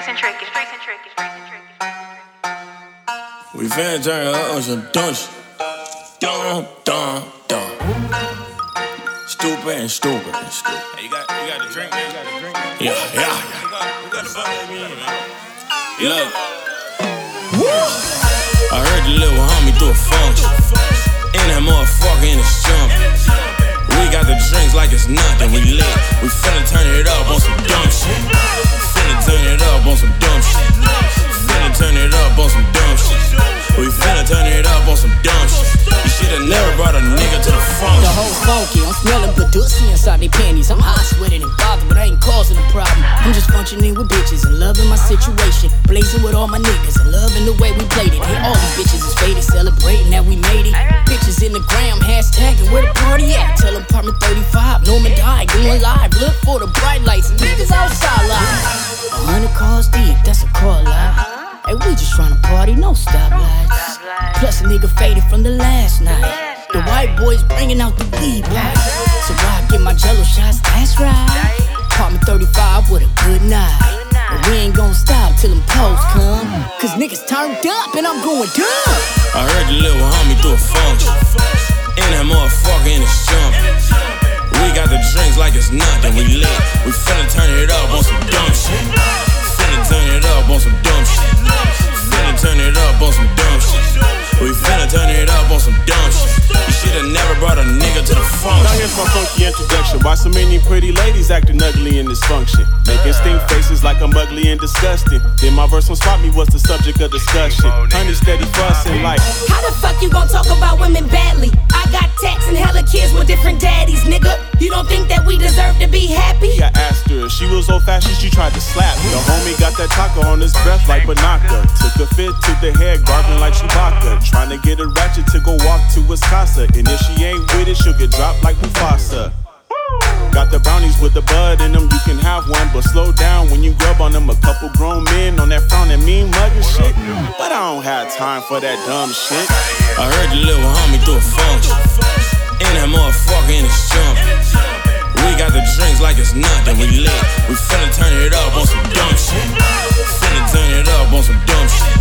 We finna turn it up on some dumb shit. Dumb, dumb, dumb. Stupid and stupid and stupid. Hey, you got, you got the drink, man. You got the drink, man. Yeah, yeah, yeah. You got, you got the bottle of me, man. Look. I heard the little homie do a function. In that motherfucker in his jump. Like it's nothing. We lit. We finna turn it up on some dumb shit. Finna turn it up on some dumb shit. Finna turn it up on some dumb shit. We finna turn it up on some dumb shit. You shoulda never brought a nigga to the The whole funky, I'm smelling Badusi inside they panties. I'm hot, sweating and bothered, but I ain't causing a problem. I'm just functioning with bitches and loving my situation. Blazing with all my niggas and loving the way we played it. Hey, all these bitches is faded, celebrating that we made it. The gram, hashtagging where the party at. Tell apartment 35, Norman die, going live. Look for the bright lights, niggas outside live. Hundred cars deep, that's a car lie. Hey, we just tryna party, no stoplights. Plus a nigga faded from the last night. The white boys bringing out the weed boy. So I get my jello shots? That's right. Apartment 35 with a good night. And we ain't gon' stop till them posts come. Cause niggas turned up and I'm going dumb. I heard the little homie do a function. Here's my funky introduction. Why so many pretty ladies acting ugly in this function? Making stink faces like I'm ugly and disgusting. Then my verse on spot me was the subject of discussion. Honey steady fussing like How the fuck you gon' talk about women badly? I got tats and hella kids with different daddies, nigga. She was old fashioned, she tried to slap. The homie got that taco on his breath like Banaka. Took a fit to the head, gargling like Chewbacca. Trying to get a ratchet to go walk to his casa. And if she ain't with it, she'll get dropped like Mufasa. Got the brownies with the bud in them, you can have one, but slow down when you grub on them. A couple grown men on that frown and mean mugging shit. But I don't have time for that dumb shit. I heard the little homie do a function. And that motherfucker in his jump. We got the drinks like it's nothing. We lit. We finna turn it up on some dumb shit. Finna turn it up on some dumb shit.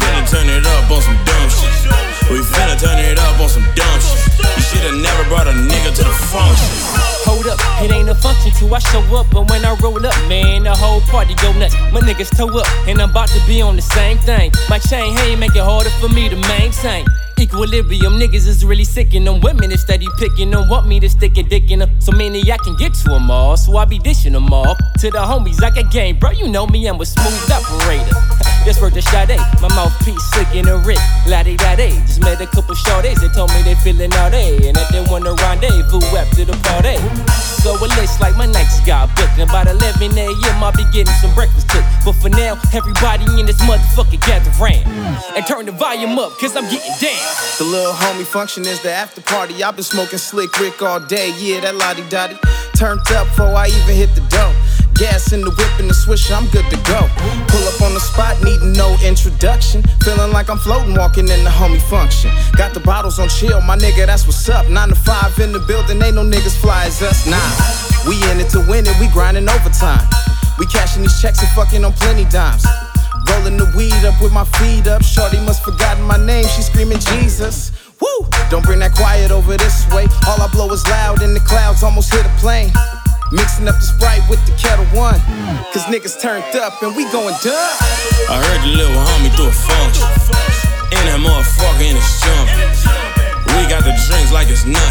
Finna turn it up on some dumb shit. We finna turn it up on some dumb shit. You shoulda never brought a nigga to the function. Hold up, it ain't a function till I show up. But when I roll up, man, the whole party go nuts. My niggas toe up, and I'm about to be on the same thing. My chain hang make it harder for me to maintain. Equilibrium, niggas is really sick in them. Women is steady picking them. Want me to stick a dick in them. So many I can get to them all. So I be dishing them all. To the homies, I got game, bro. You know me, I'm a smooth operator. This worth the Sade, my mouthpiece slick in a Rick. La Di Da Di, just met a couple shorties. They told me they feeling all day. And that they want to rendezvous after the like my nights got booked. And about 11 a.m., I'll be getting some breakfast cooked. But for now, everybody in this motherfucker gather round. And turn the volume up, cause I'm getting down. The little homie function is the after party. I've been smoking slick Rick all day. Yeah, that La Di Da Di. Turned up before I even hit the dough. Gas in the whip and the swisher, I'm good to go. Pull up on the spot, needing no introduction. Feeling like I'm floating, walking in the homie function. Got the bottles on chill, my nigga, that's what's up. Nine to five in the building, ain't no niggas fly as us. Nah, we in it to win it, we grinding overtime. We cashing these checks and fucking on plenty dimes. Rolling the weed up with my feet up. Shorty must forgotten my name. She screaming Jesus. Woo! Don't bring that quiet over this way. All I blow is loud and the clouds, almost hit a plane. Mixing up the sprite with the Ketel One. Cause niggas turned up and we going dumb. I heard the little homie do a function. In that motherfucker in his jump. We got the drinks like it's nothing.